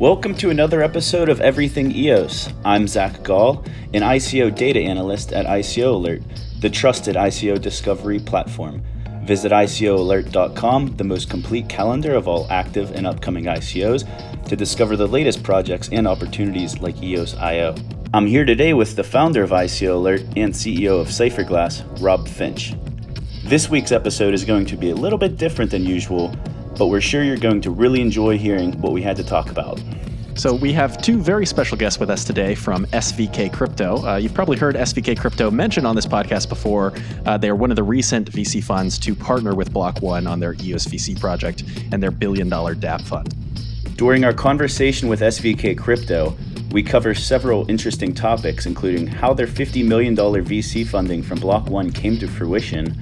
Welcome to another episode of Everything EOS. I'm Zach Gall, an ICO data analyst at ICO Alert, the trusted ICO discovery platform. Visit ICOalert.com, the most complete calendar of all active and upcoming ICOs, to discover the latest projects and opportunities like EOS IO. I'm here today with the founder of ICO Alert and CEO of Cypherglass, Rob Finch. This week's episode is going to be a little bit different than usual but we're sure you're going to really enjoy hearing what we had to talk about. So, we have two very special guests with us today from SVK Crypto. Uh, you've probably heard SVK Crypto mentioned on this podcast before. Uh, they are one of the recent VC funds to partner with Block One on their EOS VC project and their billion dollar DApp fund. During our conversation with SVK Crypto, we cover several interesting topics, including how their $50 million VC funding from Block One came to fruition,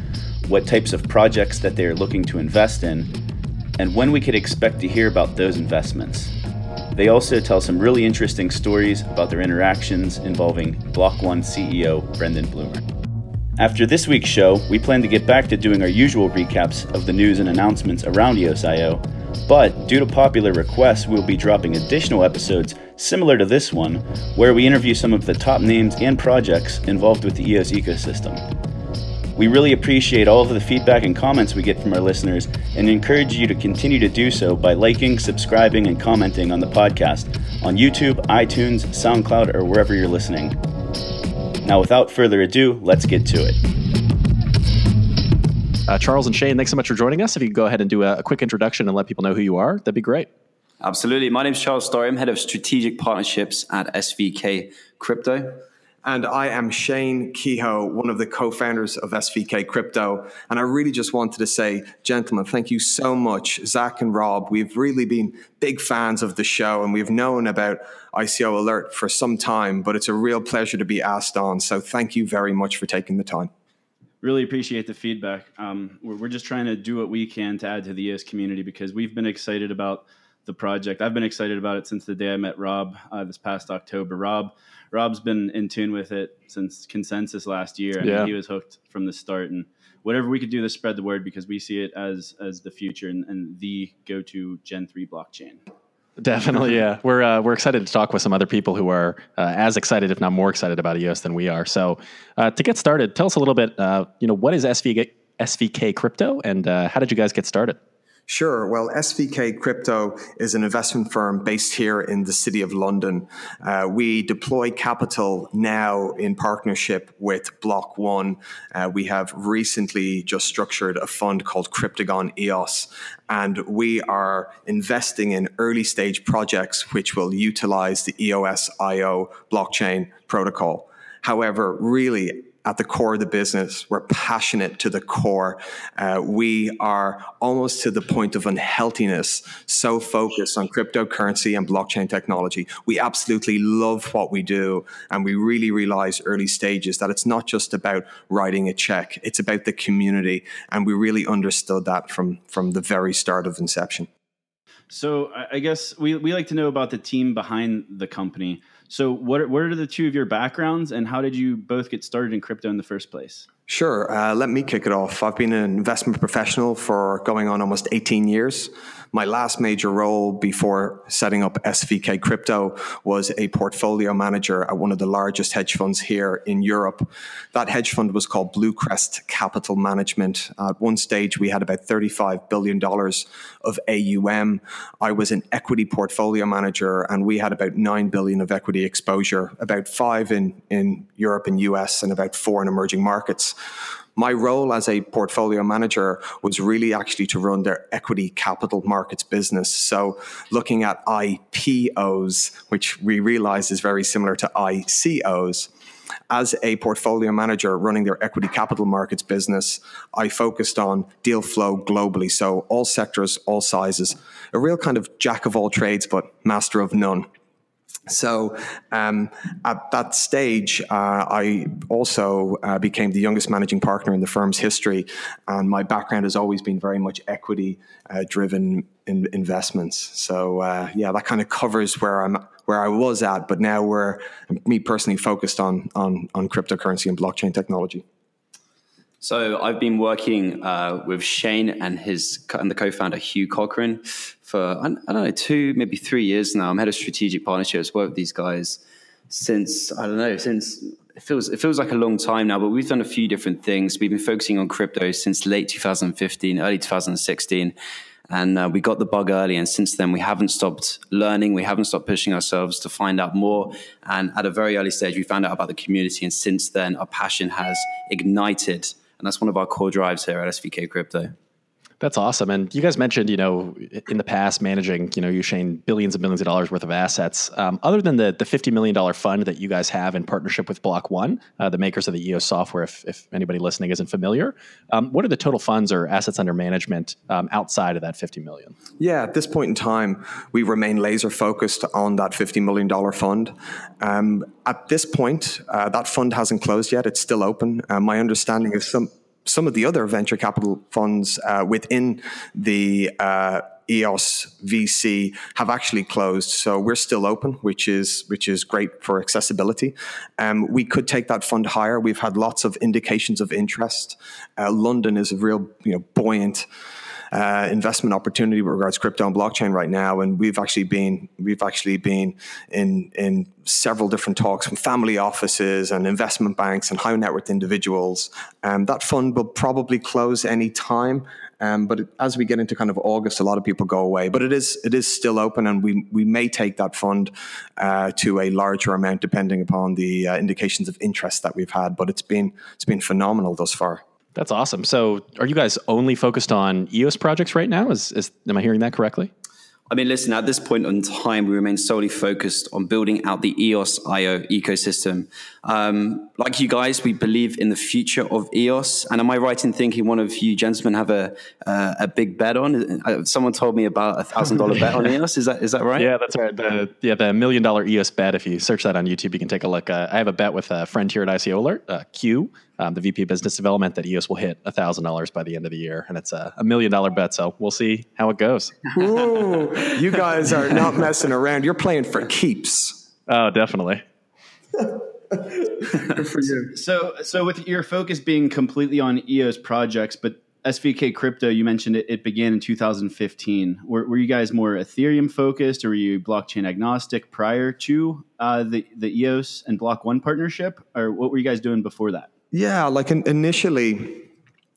what types of projects that they are looking to invest in, and when we could expect to hear about those investments. They also tell some really interesting stories about their interactions involving Block One CEO Brendan Blumer. After this week's show, we plan to get back to doing our usual recaps of the news and announcements around EOS.io, but due to popular requests, we'll be dropping additional episodes similar to this one, where we interview some of the top names and projects involved with the EOS ecosystem. We really appreciate all of the feedback and comments we get from our listeners and encourage you to continue to do so by liking, subscribing, and commenting on the podcast on YouTube, iTunes, SoundCloud, or wherever you're listening. Now, without further ado, let's get to it. Uh, Charles and Shane, thanks so much for joining us. If you could go ahead and do a, a quick introduction and let people know who you are, that'd be great. Absolutely. My name is Charles Story. I'm head of strategic partnerships at SVK Crypto. And I am Shane Kehoe, one of the co founders of SVK Crypto. And I really just wanted to say, gentlemen, thank you so much. Zach and Rob, we've really been big fans of the show and we've known about ICO Alert for some time, but it's a real pleasure to be asked on. So thank you very much for taking the time. Really appreciate the feedback. Um, we're, we're just trying to do what we can to add to the EOS community because we've been excited about the project. I've been excited about it since the day I met Rob uh, this past October. Rob Rob's been in tune with it since consensus last year. I yeah. mean, he was hooked from the start, and whatever we could do to spread the word because we see it as as the future and, and the go to Gen three blockchain. Definitely, yeah. We're uh, we're excited to talk with some other people who are uh, as excited, if not more excited, about EOS than we are. So, uh, to get started, tell us a little bit. Uh, you know, what is SVK, SVK Crypto, and uh, how did you guys get started? Sure. Well, SVK Crypto is an investment firm based here in the city of London. Uh, we deploy capital now in partnership with Block One. Uh, we have recently just structured a fund called Cryptagon EOS, and we are investing in early stage projects which will utilize the EOS IO blockchain protocol. However, really, at the core of the business. We're passionate to the core. Uh, we are almost to the point of unhealthiness, so focused on cryptocurrency and blockchain technology. We absolutely love what we do. And we really realize early stages that it's not just about writing a check, it's about the community. And we really understood that from, from the very start of inception. So I guess we, we like to know about the team behind the company. So, what are, what are the two of your backgrounds, and how did you both get started in crypto in the first place? Sure. Uh, let me kick it off. I've been an investment professional for going on almost 18 years. My last major role before setting up SVK Crypto was a portfolio manager at one of the largest hedge funds here in Europe. That hedge fund was called Bluecrest Capital Management. At one stage, we had about $35 billion of AUM. I was an equity portfolio manager, and we had about 9 billion of equity exposure, about five in, in Europe and US, and about four in emerging markets. My role as a portfolio manager was really actually to run their equity capital markets business. So looking at IPOs, which we realize is very similar to ICOs as a portfolio manager running their equity capital markets business, I focused on deal flow globally. So all sectors, all sizes, a real kind of jack of all trades, but master of none. So um, at that stage, uh, I also uh, became the youngest managing partner in the firm's history, and my background has always been very much equity-driven uh, in investments. So uh, yeah, that kind of covers where I'm where I was at, but now we're me personally focused on on on cryptocurrency and blockchain technology. So I've been working uh, with Shane and his and the co-founder Hugh Cochran for I don't know two maybe three years now. I'm head of strategic partnerships. Worked with these guys since I don't know since it feels it feels like a long time now. But we've done a few different things. We've been focusing on crypto since late 2015, early 2016. And uh, we got the bug early, and since then we haven't stopped learning. We haven't stopped pushing ourselves to find out more. And at a very early stage, we found out about the community, and since then, our passion has ignited and that's one of our core drives here at SVK Crypto. That's awesome. And you guys mentioned, you know, in the past managing, you know, Usain billions and billions of dollars worth of assets. Um, other than the the fifty million dollar fund that you guys have in partnership with Block One, uh, the makers of the EOS software, if, if anybody listening isn't familiar, um, what are the total funds or assets under management um, outside of that fifty million? Yeah, at this point in time, we remain laser focused on that fifty million dollar fund. Um, at this point, uh, that fund hasn't closed yet; it's still open. Uh, my understanding is some some of the other venture capital funds uh, within the uh, EOS VC have actually closed, so we're still open, which is which is great for accessibility. Um, we could take that fund higher. We've had lots of indications of interest. Uh, London is a real you know buoyant uh, investment opportunity with regards to crypto and blockchain right now. And we've actually been we've actually been in in several different talks from family offices and investment banks and high net worth individuals. Um, that fund will probably close any time. Um, but as we get into kind of August, a lot of people go away. But it is it is still open, and we we may take that fund uh, to a larger amount depending upon the uh, indications of interest that we've had. But it's been it's been phenomenal thus far. That's awesome. So, are you guys only focused on EOS projects right now? Is, is am I hearing that correctly? I mean, listen, at this point in time, we remain solely focused on building out the EOS IO ecosystem. Um, like you guys, we believe in the future of EOS. And am I right in thinking one of you gentlemen have a uh, a big bet on? Uh, someone told me about a thousand dollar bet on EOS. Is that is that right? Yeah, that's right. The, yeah, the million dollar EOS bet. If you search that on YouTube, you can take a look. Uh, I have a bet with a friend here at ICO Alert, uh, Q um, the VP of Business Development, that EOS will hit thousand dollars by the end of the year, and it's a, a million dollar bet. So we'll see how it goes. Ooh, you guys are not messing around. You're playing for keeps. Oh, definitely. For you. So, so with your focus being completely on EOS projects, but SVK Crypto, you mentioned it, it began in 2015. Were, were, you guys more Ethereum focused, or were you blockchain agnostic prior to uh, the the EOS and Block One partnership, or what were you guys doing before that? Yeah, like in, initially,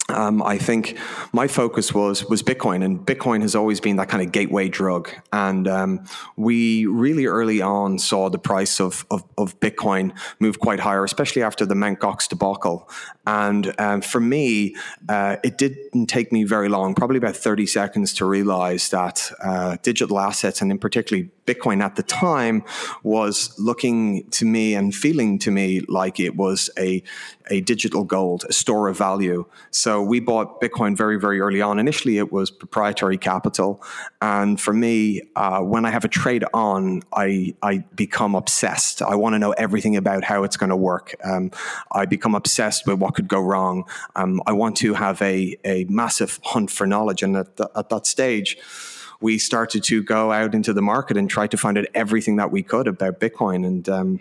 um, I think my focus was was Bitcoin, and Bitcoin has always been that kind of gateway drug. And um, we really early on saw the price of, of, of Bitcoin move quite higher, especially after the Mt. Gox debacle. And um, for me, uh, it didn't take me very long, probably about thirty seconds, to realize that uh, digital assets, and in particularly Bitcoin at the time, was looking to me and feeling to me like it was a a digital gold, a store of value. So we bought Bitcoin very, very early on. Initially, it was proprietary capital. And for me, uh, when I have a trade on, I, I become obsessed. I want to know everything about how it's going to work. Um, I become obsessed with what could go wrong. Um, I want to have a, a massive hunt for knowledge. And at, the, at that stage, we started to go out into the market and try to find out everything that we could about Bitcoin. And um,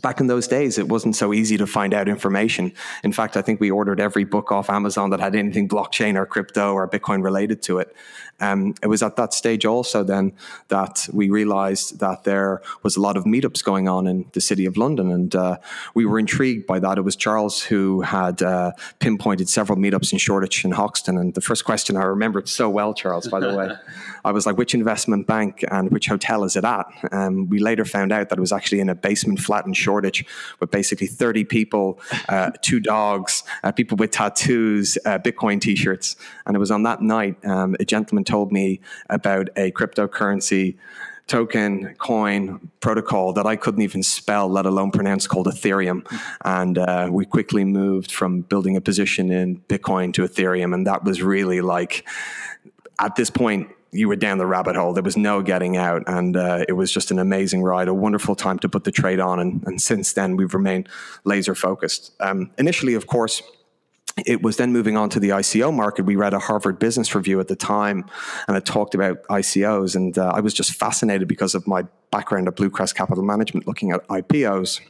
back in those days, it wasn't so easy to find out information. In fact, I think we ordered every book off Amazon that had anything blockchain or crypto or Bitcoin related to it. Um, it was at that stage also then that we realized that there was a lot of meetups going on in the city of London, and uh, we were intrigued by that. It was Charles who had uh, pinpointed several meetups in Shoreditch and Hoxton, and the first question I remembered so well, Charles, by the way. I was like, which investment bank and which hotel is it at? Um, we later found out that it was actually in a basement flat in Shoreditch with basically 30 people, uh, two dogs, uh, people with tattoos, uh, Bitcoin t shirts. And it was on that night um, a gentleman told me about a cryptocurrency token, coin, protocol that I couldn't even spell, let alone pronounce, called Ethereum. And uh, we quickly moved from building a position in Bitcoin to Ethereum. And that was really like, at this point, you were down the rabbit hole. There was no getting out, and uh, it was just an amazing ride, a wonderful time to put the trade on. And, and since then, we've remained laser focused. Um, initially, of course, it was then moving on to the ICO market. We read a Harvard Business Review at the time, and it talked about ICOs, and uh, I was just fascinated because of my background at Blue Crest Capital Management, looking at IPOs.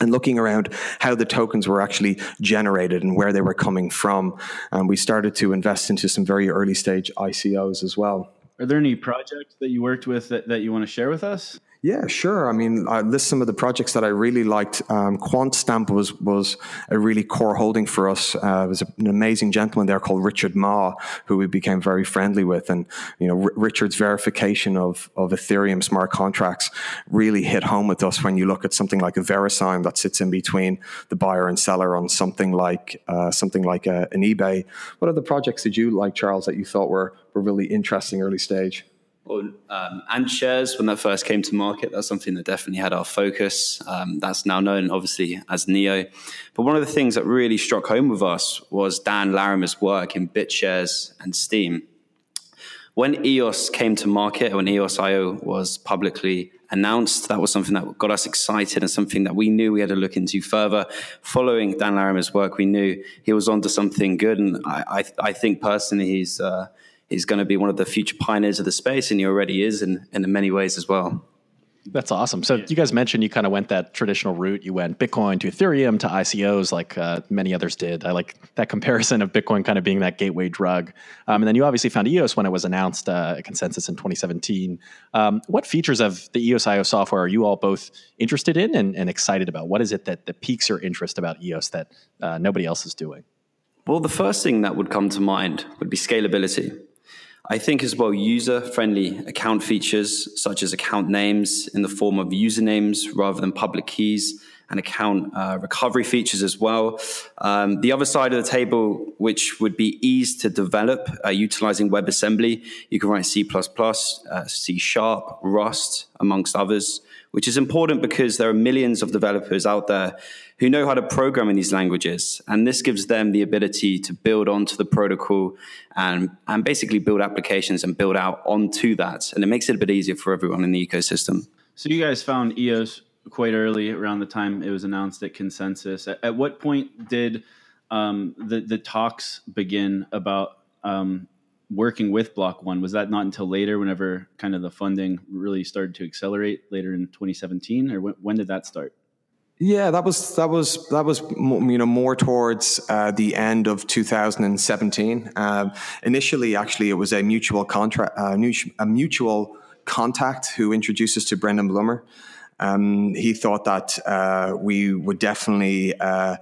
And looking around how the tokens were actually generated and where they were coming from. And we started to invest into some very early stage ICOs as well. Are there any projects that you worked with that, that you want to share with us? Yeah, sure. I mean, I list some of the projects that I really liked. Um, QuantStamp was was a really core holding for us. Uh, there was an amazing gentleman there called Richard Ma, who we became very friendly with, and you know, R- Richard's verification of of Ethereum smart contracts really hit home with us. When you look at something like a VeriSign that sits in between the buyer and seller on something like uh, something like a, uh, an eBay. What other projects did you like, Charles, that you thought were were really interesting early stage? Um, AntShares, when that first came to market, that's something that definitely had our focus. Um, that's now known, obviously, as Neo. But one of the things that really struck home with us was Dan Larimer's work in BitShares and Steem. When EOS came to market, when EOS IO was publicly announced, that was something that got us excited and something that we knew we had to look into further. Following Dan Larimer's work, we knew he was onto something good. And I, I, I think personally, he's. Uh, he's going to be one of the future pioneers of the space, and he already is in, in many ways as well. That's awesome. So you guys mentioned you kind of went that traditional route. You went Bitcoin to Ethereum to ICOs, like uh, many others did. I like that comparison of Bitcoin kind of being that gateway drug. Um, and then you obviously found EOS when it was announced uh, consensus in 2017. Um, what features of the EOS IO software are you all both interested in and, and, excited about? What is it that, that piques your interest about EOS that uh, nobody else is doing? Well, the first thing that would come to mind would be scalability. I think as well user friendly account features such as account names in the form of usernames rather than public keys and account uh, recovery features as well. Um, the other side of the table, which would be ease to develop uh, utilizing WebAssembly, you can write C, uh, C Sharp, Rust, amongst others which is important because there are millions of developers out there who know how to program in these languages. And this gives them the ability to build onto the protocol and, and basically build applications and build out onto that. And it makes it a bit easier for everyone in the ecosystem. So you guys found EOS quite early around the time it was announced at consensus. At, at what point did um, the, the talks begin about um, working with Block One. Was that not until later, whenever kind of the funding really started to accelerate later in 2017, or when, when did that start? Yeah, that was that was that was you know more towards uh, the end of 2017. Uh, initially, actually, it was a mutual contract, uh, a mutual contact who introduced us to Brendan Blumer. Um, he thought that uh, we would definitely uh,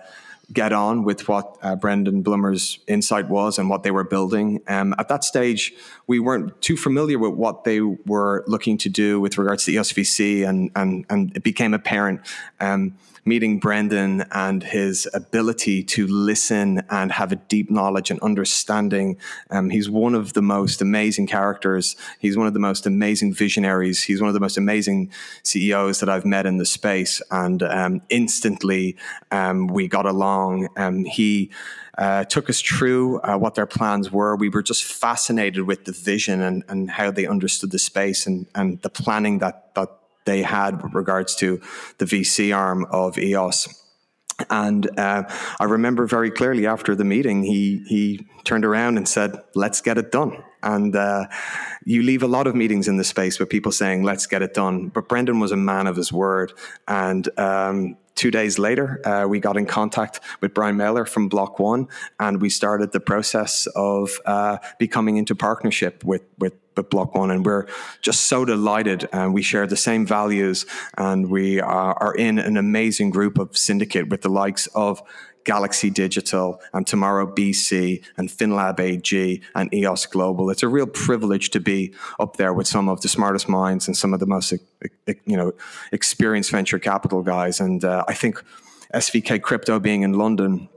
get on with what uh, Brendan Blumer's insight was and what they were building. Um, at that stage, we weren't too familiar with what they were looking to do with regards to EOSVC, and and and it became apparent. Um, meeting Brendan and his ability to listen and have a deep knowledge and understanding. Um, he's one of the most amazing characters. He's one of the most amazing visionaries. He's one of the most amazing CEOs that I've met in the space. And um, instantly, um, we got along. Um, he uh, took us through uh, what their plans were. We were just fascinated with the vision and, and how they understood the space and, and the planning that, that they had with regards to the VC arm of EOS. And uh, I remember very clearly after the meeting, he he turned around and said, "Let's get it done." And uh, you leave a lot of meetings in the space with people saying, "Let's get it done." But Brendan was a man of his word, and um, two days later, uh, we got in contact with Brian Mailer from Block One, and we started the process of uh, becoming into partnership with with with Block One, and we're just so delighted. And we share the same values, and we are, are in an amazing group of syndicate with the likes of Galaxy Digital and Tomorrow BC and FinLab AG and EOS Global. It's a real privilege to be up there with some of the smartest minds and some of the most you know experienced venture capital guys. And uh, I think SVK Crypto being in London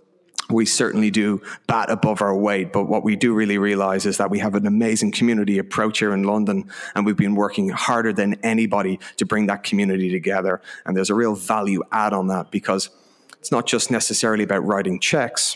we certainly do bat above our weight. But what we do really realize is that we have an amazing community approach here in London, and we've been working harder than anybody to bring that community together. And there's a real value add on that because it's not just necessarily about writing checks.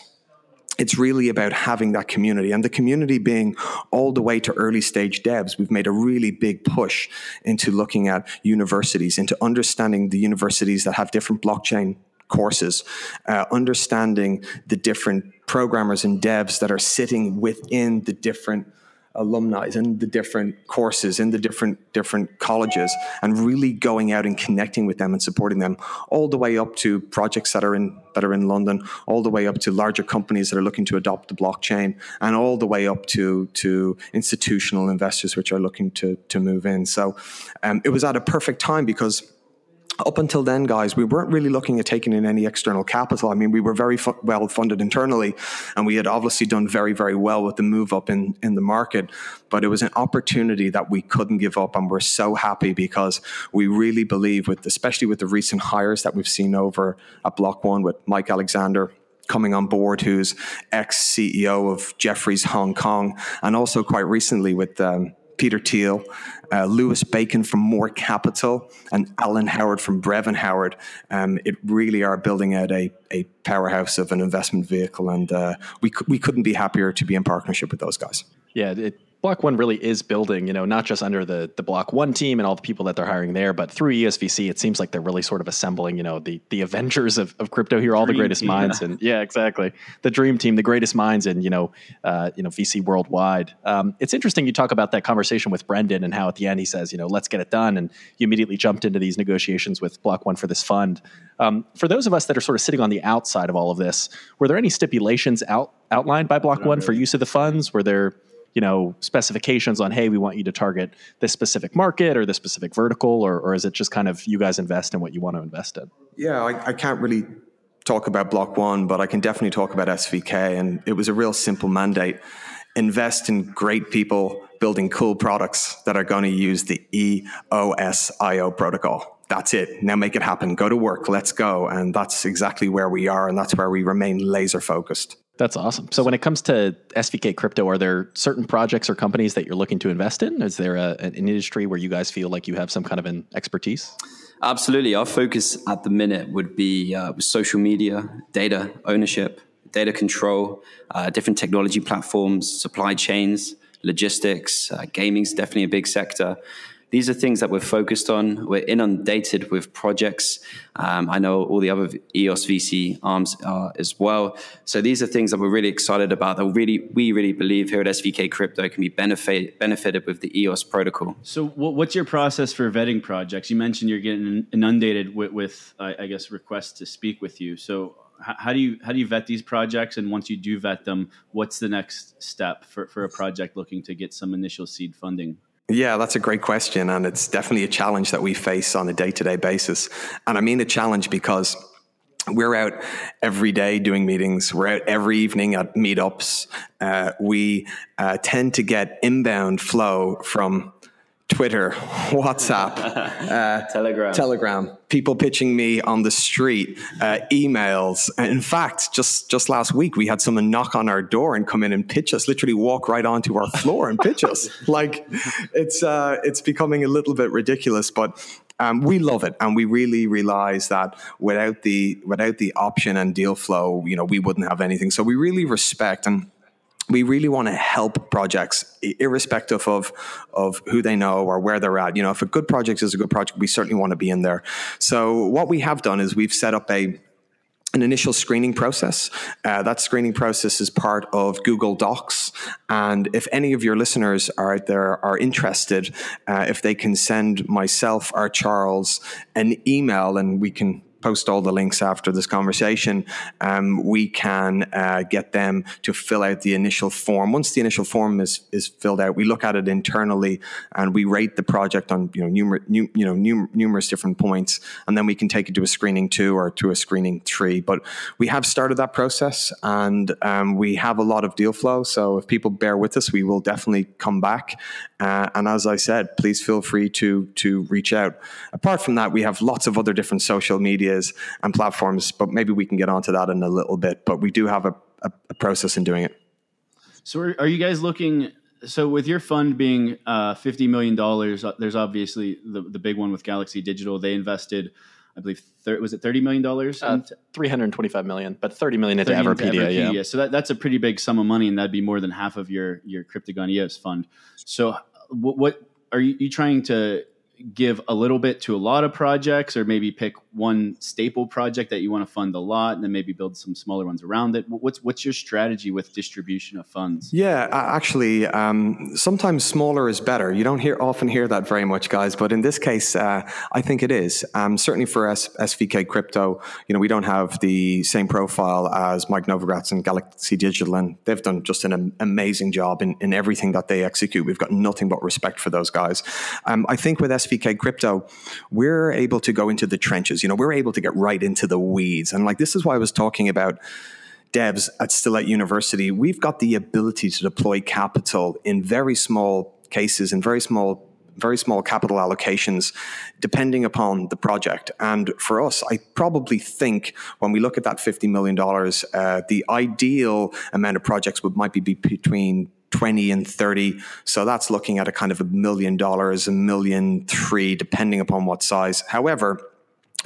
It's really about having that community and the community being all the way to early stage devs. We've made a really big push into looking at universities, into understanding the universities that have different blockchain courses, uh, understanding the different programmers and devs that are sitting within the different alumni in the different courses in the different different colleges and really going out and connecting with them and supporting them all the way up to projects that are in that are in London all the way up to larger companies that are looking to adopt the blockchain and all the way up to to institutional investors which are looking to to move in. So um, it was at a perfect time because up until then, guys, we weren't really looking at taking in any external capital. I mean, we were very fu- well funded internally, and we had obviously done very, very well with the move up in, in the market. But it was an opportunity that we couldn't give up, and we're so happy because we really believe, with especially with the recent hires that we've seen over at Block One with Mike Alexander, coming on board, who's ex CEO of Jefferies Hong Kong, and also quite recently with um, Peter Thiel, uh, Louis Bacon from Moore Capital, and Alan Howard from Brevan Howard. Um, it really are building out a, a powerhouse of an investment vehicle, and uh, we, we couldn't be happier to be in partnership with those guys. Yeah, it, Block One really is building, you know, not just under the the Block One team and all the people that they're hiring there, but through ESVC, it seems like they're really sort of assembling, you know, the the Avengers of, of crypto here, all dream the greatest team, minds, yeah. and yeah, exactly, the dream team, the greatest minds, and you know, uh, you know, VC worldwide. Um, it's interesting you talk about that conversation with Brendan and how at the end he says, you know, let's get it done, and you immediately jumped into these negotiations with Block One for this fund. Um, for those of us that are sort of sitting on the outside of all of this, were there any stipulations out outlined by Block One really. for use of the funds? Were there you know specifications on hey we want you to target this specific market or this specific vertical or, or is it just kind of you guys invest in what you want to invest in yeah I, I can't really talk about block one but i can definitely talk about svk and it was a real simple mandate. Invest in great people building cool products that are going to use the eosio protocol. That's it. Now make it happen. Go to work. Let's go. And that's exactly where we are and that's where we remain laser focused that's awesome. So, when it comes to SVK crypto, are there certain projects or companies that you're looking to invest in? Is there a, an industry where you guys feel like you have some kind of an expertise? Absolutely. Our focus at the minute would be uh, social media, data ownership, data control, uh, different technology platforms, supply chains, logistics, uh, gaming is definitely a big sector these are things that we're focused on. We're inundated with projects. Um, I know all the other EOS VC arms are as well. So these are things that we're really excited about. That really we really believe here at SVK Crypto can be benefit benefited with the EOS protocol. So what's your process for vetting projects? You mentioned you're getting inundated with, with I guess requests to speak with you. So how do you how do you vet these projects and once you do vet them what's the next step for, for a project looking to get some initial seed funding yeah, that's a great question. And it's definitely a challenge that we face on a day to day basis. And I mean a challenge because we're out every day doing meetings. We're out every evening at meetups. Uh, we uh, tend to get inbound flow from Twitter, WhatsApp, uh, Telegram, Telegram, people pitching me on the street, uh, emails. In fact, just just last week we had someone knock on our door and come in and pitch us, literally walk right onto our floor and pitch us. Like it's uh, it's becoming a little bit ridiculous, but um, we love it, and we really realize that without the without the option and deal flow, you know, we wouldn't have anything. So we really respect and we really want to help projects irrespective of of who they know or where they're at you know if a good project is a good project we certainly want to be in there so what we have done is we've set up a an initial screening process. Uh, that screening process is part of Google Docs. And if any of your listeners are out there are interested, uh, if they can send myself or Charles an email and we can post all the links after this conversation, um, we can uh, get them to fill out the initial form. Once the initial form is is filled out, we look at it internally and we rate the project on you know numerous you know num- numerous different points, and then we can take it to a screening two or to a screening three. But we have started that process, and um, we have a lot of deal flow. So if people bear with us, we will definitely come back. Uh, and as I said, please feel free to to reach out. Apart from that, we have lots of other different social media medias and platforms, but maybe we can get onto that in a little bit. But we do have a, a, a process in doing it. So, are, are, you guys looking? So, with your fund being uh, fifty million dollars, uh, there's obviously the the big one with Galaxy Digital. They invested. I believe thir- was it thirty million dollars? Uh, Three hundred twenty-five million, but thirty million into Everpedia. Everpedia. Yeah, so that, that's a pretty big sum of money, and that'd be more than half of your your Cryptogon EOS fund. So, what, what are you, you trying to give a little bit to a lot of projects, or maybe pick one staple project that you want to fund a lot, and then maybe build some smaller ones around it? What's what's your strategy with distribution of funds? Yeah, actually, um, sometimes smaller is better. You don't hear often hear that very much, guys, but in this case, uh, I think it is. Um, certainly for S- SVK Crypto, you know, we don't have the same profile as Mike Novogratz and Galaxy Digital, and they've done just an amazing job in, in everything that they execute. We've got nothing but respect for those guys. Um, I think with SVK Crypto, we're able to go into the trenches. You know, we're able to get right into the weeds, and like this is why I was talking about devs at still at university. We've got the ability to deploy capital in very small cases in very small very small capital allocations depending upon the project. And for us, I probably think when we look at that $50 million, uh, the ideal amount of projects would might be between 20 and 30. So that's looking at a kind of a million dollars, a million three, depending upon what size. However,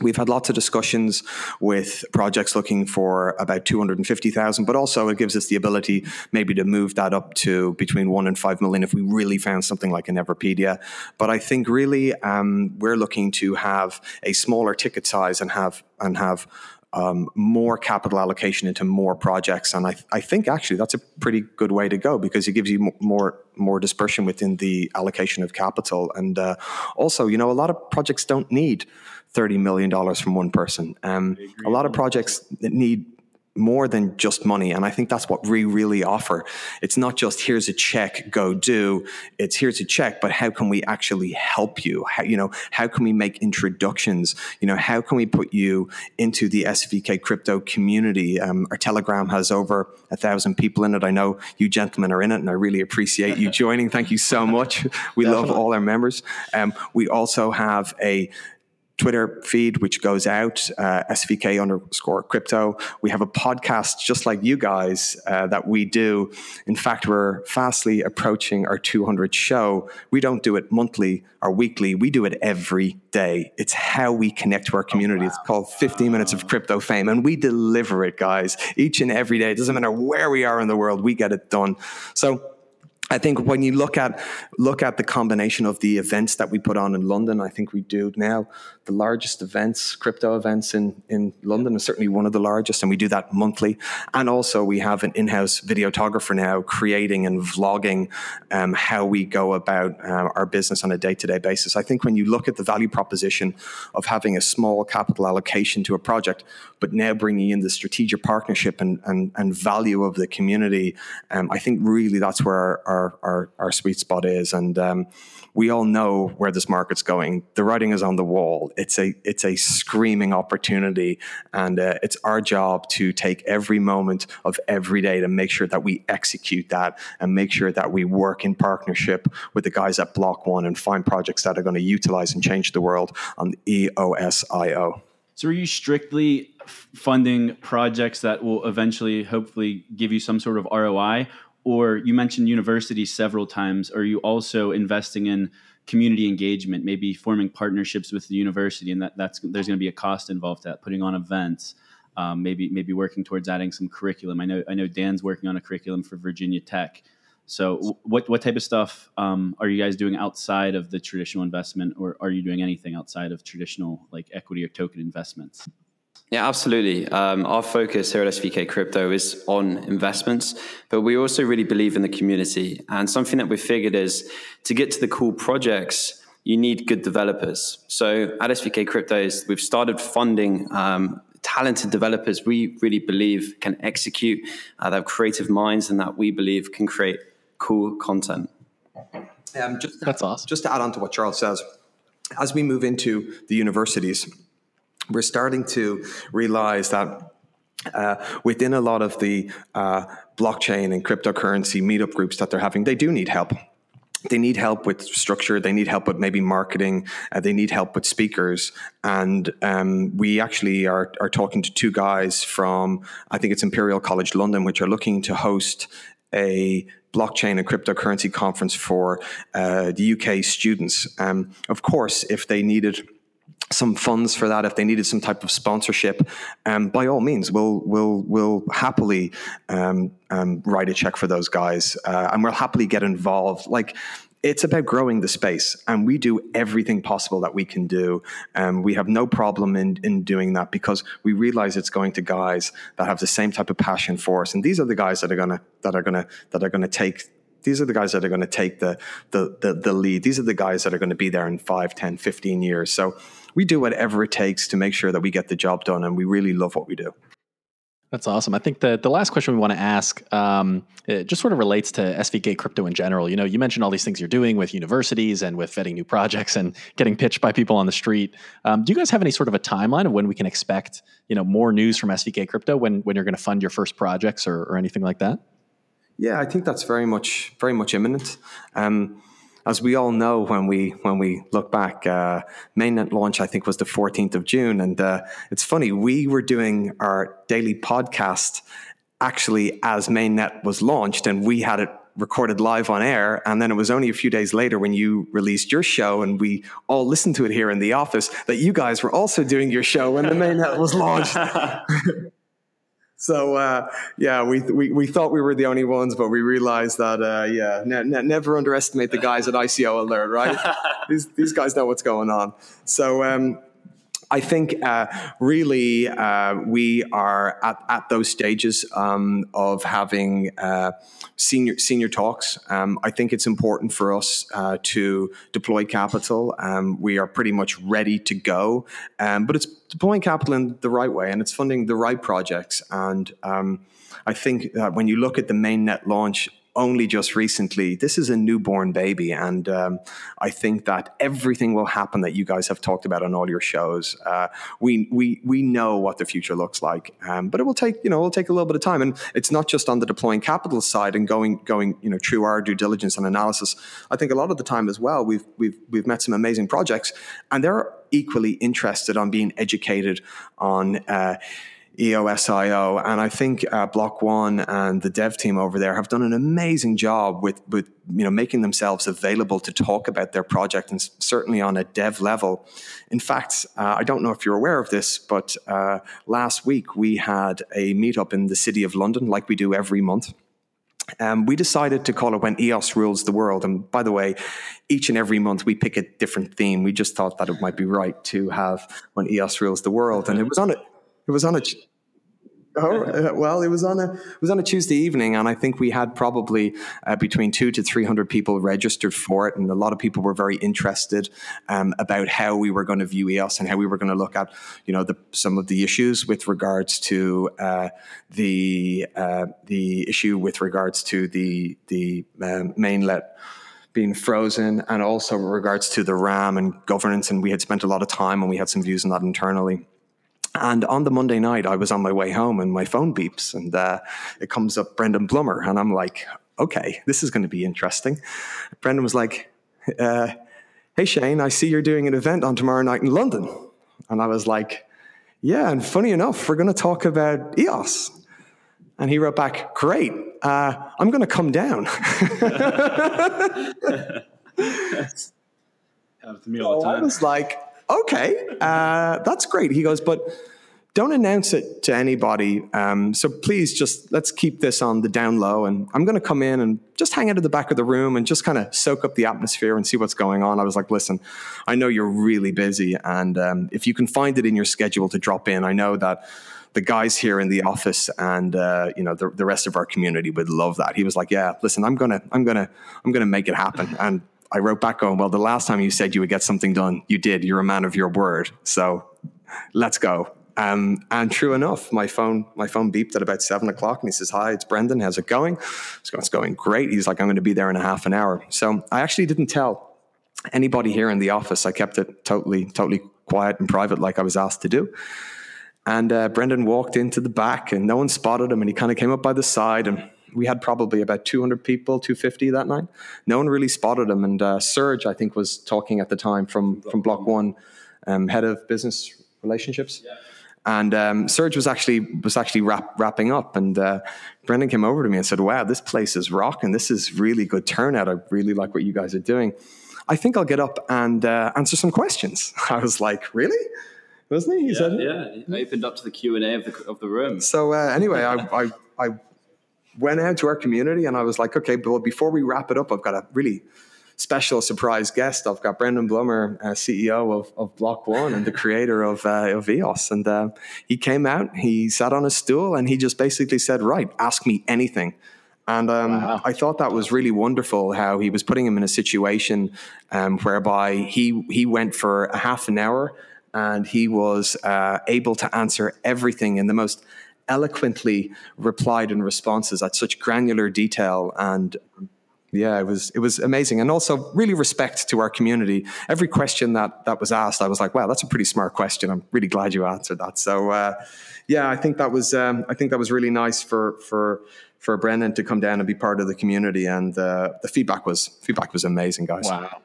We've had lots of discussions with projects looking for about 250,000, but also it gives us the ability maybe to move that up to between one and five million if we really found something like an Everpedia. But I think really um, we're looking to have a smaller ticket size and have and have um, more capital allocation into more projects. And I, I think actually that's a pretty good way to go because it gives you more more dispersion within the allocation of capital. And uh, also, you know, a lot of projects don't need thirty million dollars from one person. Um, a lot of projects need more than just money. And I think that's what we really offer. It's not just here's a check, go do. It's here's a check, but how can we actually help you? How, you know, how can we make introductions? You know, how can we put you into the SVK crypto community? Um, our Telegram has over a thousand people in it. I know you gentlemen are in it, and I really appreciate you joining. Thank you so much. We love all our members. Um, we also have a Twitter feed, which goes out, uh, SVK underscore crypto. We have a podcast just like you guys uh, that we do. In fact, we're fastly approaching our 200 show. We don't do it monthly or weekly, we do it every day. It's how we connect to our community. Oh, wow. It's called 15 Minutes of Crypto Fame, and we deliver it, guys, each and every day. It doesn't matter where we are in the world, we get it done. So, I think when you look at look at the combination of the events that we put on in London, I think we do now the largest events, crypto events in, in London, and certainly one of the largest, and we do that monthly. And also, we have an in house videographer now creating and vlogging um, how we go about uh, our business on a day to day basis. I think when you look at the value proposition of having a small capital allocation to a project, but now bringing in the strategic partnership and, and, and value of the community, um, I think really that's where our, our, our, our sweet spot is. And um, we all know where this market's going. The writing is on the wall. It's a it's a screaming opportunity, and uh, it's our job to take every moment of every day to make sure that we execute that and make sure that we work in partnership with the guys at Block One and find projects that are going to utilize and change the world on the EOSIO. So, are you strictly funding projects that will eventually, hopefully, give you some sort of ROI, or you mentioned university several times are you also investing in community engagement maybe forming partnerships with the university? And that, that's there's going to be a cost involved to that putting on events um, maybe maybe working towards adding some curriculum. I know i know dan's working on a curriculum for virginia tech. So what what type of stuff um, are you guys doing outside of the traditional investment or are you doing anything outside of traditional like equity or token investments yeah, absolutely. Um, our focus here at SVK Crypto is on investments, but we also really believe in the community. And something that we figured is to get to the cool projects, you need good developers. So at SVK Cryptos, we've started funding um, talented developers we really believe can execute, uh, they have creative minds, and that we believe can create cool content. Um, just That's awesome. Just to add on to what Charles says, as we move into the universities, we're starting to realize that uh, within a lot of the uh, blockchain and cryptocurrency meetup groups that they're having, they do need help. They need help with structure. They need help with maybe marketing. Uh, they need help with speakers. And um, we actually are, are talking to two guys from, I think it's Imperial College London, which are looking to host a blockchain and cryptocurrency conference for uh, the UK students. Um, of course, if they needed some funds for that if they needed some type of sponsorship um, by all means we'll we'll we'll happily um, um, write a check for those guys uh, and we'll happily get involved like it's about growing the space, and we do everything possible that we can do. Um, we have no problem in, in doing that because we realize it's going to guys that have the same type of passion for us. And these are the guys that are gonna that are gonna that are gonna take these are the guys that are going to take the, the, the, the, lead. These are the guys that are going to be there in 5, 10, 15 years. So we do whatever it takes to make sure that we get the job done, and we really love what we do. That's awesome. I think the the last question we want to ask um, it just sort of relates to SVK crypto in general. You know, you mentioned all these things you're doing with universities and with vetting new projects and getting pitched by people on the street. Um, do you guys have any sort of a timeline of when we can expect you know more news from SVK crypto when when you're going to fund your first projects or, or anything like that? Yeah, I think that's very much very much imminent. Um, as we all know, when we when we look back, uh, mainnet launch I think was the 14th of June, and uh, it's funny we were doing our daily podcast actually as mainnet was launched, and we had it recorded live on air. And then it was only a few days later when you released your show and we all listened to it here in the office that you guys were also doing your show when the mainnet was launched. So uh, yeah, we, we we thought we were the only ones, but we realized that uh, yeah, ne- ne- never underestimate the guys at ICO Alert, right? these these guys know what's going on. So um, I think uh, really uh, we are at, at those stages um, of having uh, senior senior talks. Um, I think it's important for us uh, to deploy capital. Um, we are pretty much ready to go, um, but it's deploying capital in the right way and it's funding the right projects. And um, I think that when you look at the mainnet launch only just recently. This is a newborn baby, and um, I think that everything will happen that you guys have talked about on all your shows. Uh, we we we know what the future looks like, um, but it will take you know it will take a little bit of time, and it's not just on the deploying capital side and going going you know through our due diligence and analysis. I think a lot of the time as well, we've we've we've met some amazing projects, and they're equally interested on being educated on. Uh, EOSIO. And I think uh, Block One and the dev team over there have done an amazing job with, with you know making themselves available to talk about their project and certainly on a dev level. In fact, uh, I don't know if you're aware of this, but uh, last week we had a meetup in the city of London, like we do every month. Um, we decided to call it when EOS rules the world. And by the way, each and every month we pick a different theme. We just thought that it might be right to have when EOS rules the world, and it was on it. It was on a. Oh well, it was on a it was on a Tuesday evening, and I think we had probably uh, between two to three hundred people registered for it, and a lot of people were very interested um, about how we were going to view EOS and how we were going to look at you know the, some of the issues with regards to uh, the uh, the issue with regards to the the um, mainnet being frozen, and also with regards to the RAM and governance, and we had spent a lot of time and we had some views on that internally. And on the Monday night, I was on my way home and my phone beeps and uh, it comes up Brendan Blumer. And I'm like, okay, this is going to be interesting. Brendan was like, uh, hey, Shane, I see you're doing an event on tomorrow night in London. And I was like, yeah, and funny enough, we're going to talk about EOS. And he wrote back, great, uh, I'm going to come down. Happens to me all the time. I was like, okay, uh, that's great. He goes, but don't announce it to anybody. Um, so please just let's keep this on the down low. And I'm going to come in and just hang out at the back of the room and just kind of soak up the atmosphere and see what's going on. I was like, listen, I know you're really busy. And um, if you can find it in your schedule to drop in, I know that the guys here in the office and uh, you know the, the rest of our community would love that. He was like, "Yeah, listen, I'm gonna, I'm gonna, I'm gonna make it happen." And I wrote back going, well, the last time you said you would get something done, you did. You're a man of your word. So let's go. Um, and true enough, my phone my phone beeped at about seven o'clock, and he says, "Hi, it's Brendan. How's it going?" It's going great. He's like, "I'm going to be there in a half an hour." So I actually didn't tell anybody here in the office. I kept it totally totally quiet and private, like I was asked to do. And uh, Brendan walked into the back, and no one spotted him. And he kind of came up by the side and we had probably about 200 people, 250 that night. No one really spotted him. And uh, Serge, I think, was talking at the time from, from Block One, um, head of business relationships. Yeah. And um, Serge was actually was actually wrap, wrapping up, and uh, Brendan came over to me and said, "Wow, this place is rocking. This is really good turnout. I really like what you guys are doing. I think I'll get up and uh, answer some questions." I was like, "Really?" Wasn't he? he yeah, said, yeah. He opened up to the Q and A of the of the room. So uh, anyway, I, I I went out to our community and I was like, okay, but before we wrap it up, I've got a really special surprise guest. I've got Brendan Blumer, uh, CEO of, of Block One and the creator of, uh, of EOS. And uh, he came out, he sat on a stool, and he just basically said, Right, ask me anything. And um, wow. I thought that was really wonderful how he was putting him in a situation um, whereby he, he went for a half an hour and he was uh, able to answer everything in the most eloquently replied in responses at such granular detail and yeah, it was it was amazing, and also really respect to our community. Every question that that was asked, I was like, "Wow, that's a pretty smart question." I'm really glad you answered that. So, uh, yeah, I think that was um, I think that was really nice for for for Brendan to come down and be part of the community, and uh, the feedback was feedback was amazing, guys. Wow.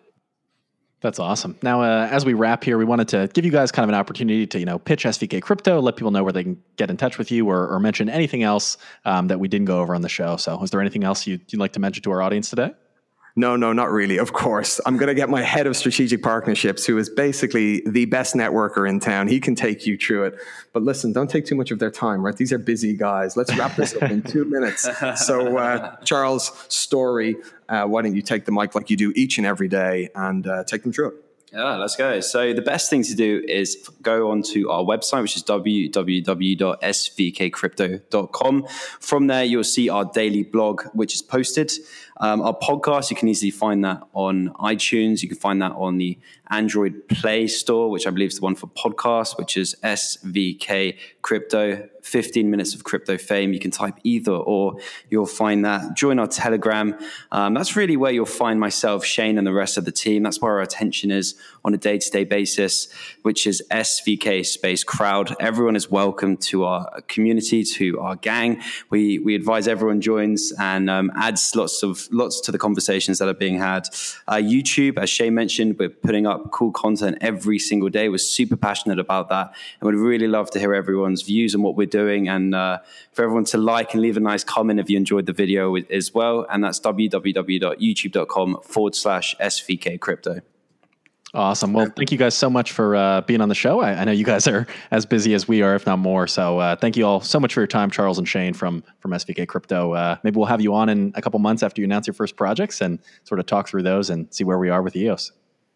That's awesome. Now, uh, as we wrap here, we wanted to give you guys kind of an opportunity to, you know, pitch SVK Crypto, let people know where they can get in touch with you, or, or mention anything else um, that we didn't go over on the show. So, is there anything else you'd, you'd like to mention to our audience today? No, no, not really. Of course. I'm going to get my head of strategic partnerships, who is basically the best networker in town. He can take you through it. But listen, don't take too much of their time, right? These are busy guys. Let's wrap this up in two minutes. So, uh, Charles, story, uh, why don't you take the mic like you do each and every day and uh, take them through it? Yeah, let's go. So the best thing to do is go onto our website, which is www.svkcrypto.com. From there, you'll see our daily blog, which is posted. Um, our podcast, you can easily find that on iTunes. You can find that on the Android Play Store, which I believe is the one for podcasts, which is SVK Crypto. 15 minutes of crypto fame. You can type either or you'll find that. Join our Telegram. Um, that's really where you'll find myself, Shane, and the rest of the team. That's where our attention is on a day to day basis, which is SVK Space Crowd. Everyone is welcome to our community, to our gang. We, we advise everyone joins and um, adds lots of lots to the conversations that are being had. Uh, YouTube, as Shane mentioned, we're putting up cool content every single day. We're super passionate about that, and we'd really love to hear everyone's views on what we're doing, and uh, for everyone to like and leave a nice comment if you enjoyed the video as well. And that's www.youtube.com forward slash svk crypto. Awesome. Well, thank you guys so much for uh, being on the show. I, I, know you guys are as busy as we are, if not more. So uh, thank you all so much for your time, Charles and Shane from from SVK Crypto. Uh, maybe we'll have you on in a couple months after you announce your first projects and sort of talk through those and see where we are with EOS.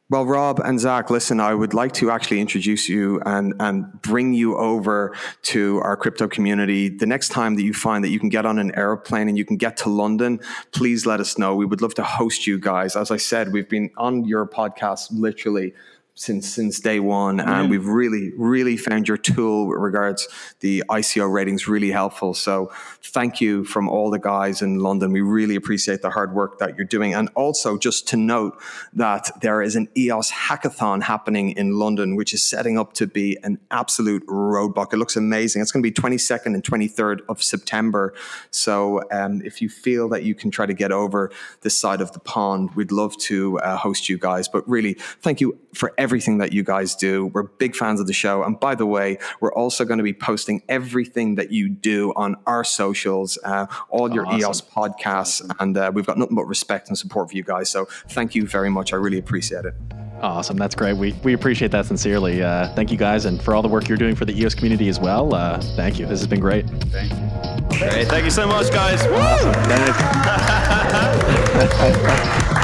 Well, Rob and Zach, listen, I would like to actually introduce you and, and bring you over to our crypto community. The next time that you find that you can get on an airplane and you can get to London, please let us know. We would love to host you guys. As I said, we've been on your podcast literally since since day one, mm-hmm. and we've really really found your tool with regards the ICO ratings really helpful. So thank you from all the guys in London. We really appreciate the hard work that you're doing, and also just to note that there is an EOS hackathon happening in London, which is setting up to be an absolute roadblock. It looks amazing. It's going to be 22nd and 23rd of September. So um, if you feel that you can try to get over this side of the pond, we'd love to uh, host you guys. But really, thank you for everything that you guys do. We're big fans of the show. And by the way, we're also going to be posting everything that you do on our socials, uh, all your awesome. EOS podcasts. Awesome. And uh, we've got nothing but respect and support for you guys. So thank you very much. I really appreciate it. Awesome. That's great. We, we appreciate that sincerely. Uh, thank you guys. And for all the work you're doing for the EOS community as well. Uh, thank you. This has been great. Thank you. Great. Thank you so much, guys. Awesome.